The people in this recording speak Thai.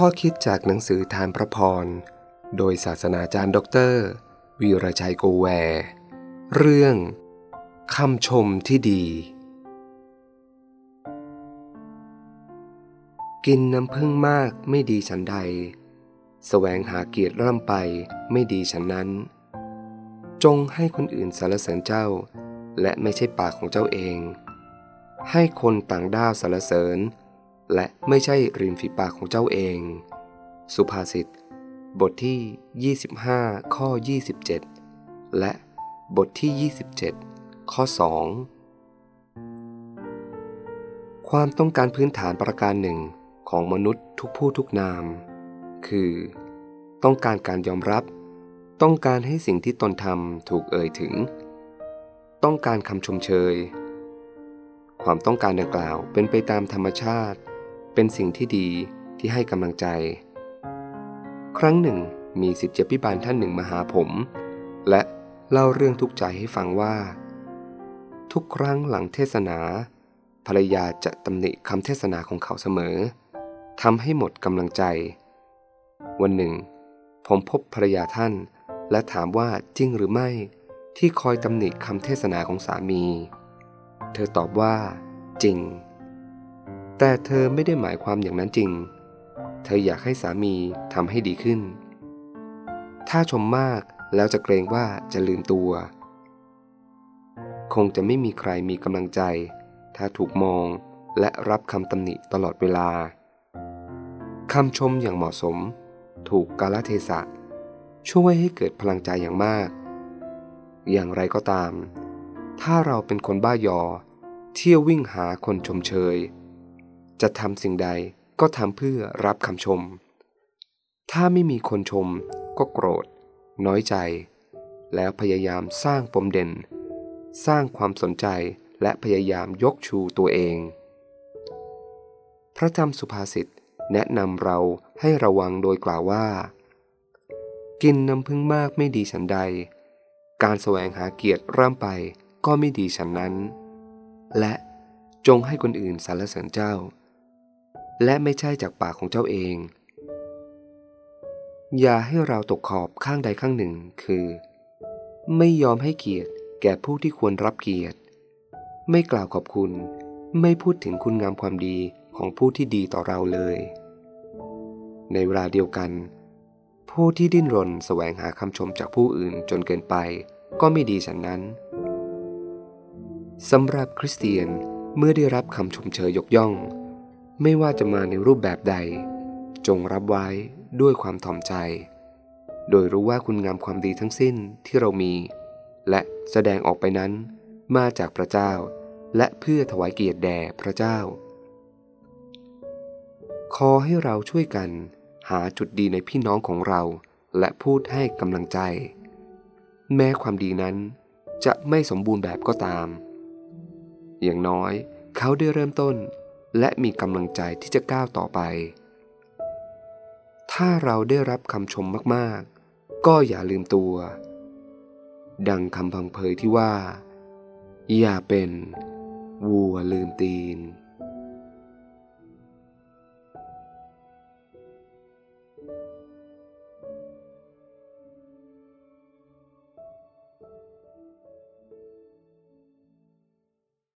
ข้อคิดจากหนังสือธารพระพร โดยศาสนาจารย์ด็อกเตอร์ วีรชัยโกแวร์เรื่องคำชมที่ดี กินน้ำผึ้งมากไม่ดีฉันใด แสวงหาเกียรติร่ำไปไม่ดีฉันนั้น จงให้คนอื่นสรรเสริญเจ้า และไม่ใช่ปากของเจ้าเอง ให้คนต่างด้าวสรรเสริญ และไม่ใช่ริมฝีปากของเจ้าเอง สุภาษิต บทที่ 25 ข้อ 27 และบทที่ 27 ข้อ 2 ความต้องการพื้นฐานประการหนึ่งของมนุษย์ทุกผู้ทุกนาม คือ ต้องการการยอมรับ ต้องการให้สิ่งที่ตนทำถูกเอ่ยถึง ต้องการคำชมเชย ความต้องการดังกล่าวเป็นไปตามธรรมชาติ เป็นสิ่งที่ดีที่ให้กำลังใจ ครั้งหนึ่ง มีสิทธิพิบาลท่านหนึ่งมาหาผม และเล่าเรื่องทุกข์ใจให้ฟังว่า ทุกครั้งหลังเทศนา ภรรยาจะตำหนิคำเทศนาของเขาเสมอทำให้หมดกำลังใจ วันหนึ่ง ผมพบภรรยาท่าน และถามว่าจริงหรือไม่ที่คอยตำหนิคำเทศนาของสามี เธอตอบว่า จริง แต่เธอไม่ได้หมายความอย่างนั้นจริง เธออยากให้สามีทำให้ดีขึ้น ถ้าชมมากแล้วจะเกรงว่าจะลืมตัว คงจะไม่มีใครมีกำลังใจ ถ้าถูกมองและรับคำตำหนิตลอดเวลา คำชมอย่างเหมาะสม ถูกกาลเทศะ ช่วยให้เกิดพลังใจอย่างมาก อย่างไรก็ตาม ถ้าเราเป็นคนบ้ายอ เที่ยววิ่งหาคนชมเชย จะทำสิ่งใดก็ทำเพื่อรับคำชม ถ้าไม่มีคนชมก็โกรธ น้อยใจ แล้วพยายามสร้างปมเด่น สร้างความสนใจและพยายามยกชูตัวเอง พระธรรมสุภาษิตแนะนำเราให้ระวังโดยกล่าวว่า กินน้ำพึ่งมากไม่ดีฉันใด การแสวงหาเกียรติร่ำไปก็ไม่ดีฉันนั้น และจงให้คนอื่นสรรเสริญเจ้า และไม่ใช่จากปากของเจ้าเอง อย่าให้เราตกขอบข้างใดข้างหนึ่ง คือ ไม่ยอมให้เกียรติแก่ผู้ที่ควรรับเกียรติ ไม่กล่าวขอบคุณ ไม่พูดถึงคุณงามความดีของผู้ที่ดีต่อเราเลย ในเวลาเดียวกัน ผู้ที่ดิ้นรนแสวงหาคำชมจากผู้อื่นจนเกินไป ก็ไม่ดีฉันนั้นสำหรับคริสเตียนเมื่อได้รับคำชมเชยยกย่อง ไม่ว่าจะมาในรูปแบบใด จงรับไว้ด้วยความถ่อมใจ โดยรู้ว่าคุณงามความดีทั้งสิ้นที่เรามี และแสดงออกไปนั้นมาจากพระเจ้า และเพื่อถวายเกียรติแด่พระเจ้า ขอให้เราช่วยกันหาจุดดีในพี่น้องของเรา และพูดให้กำลังใจ แม้ความดีนั้นจะไม่สมบูรณ์แบบก็ตาม อย่างน้อยเขาได้เริ่มต้น และมีกำลังใจที่จะก้าวต่อไป ถ้าเราได้รับคำชมมากๆ ก็อย่าลืมตัว ดังคำพังเพยที่ว่า อย่าเป็นวัวลืมตีน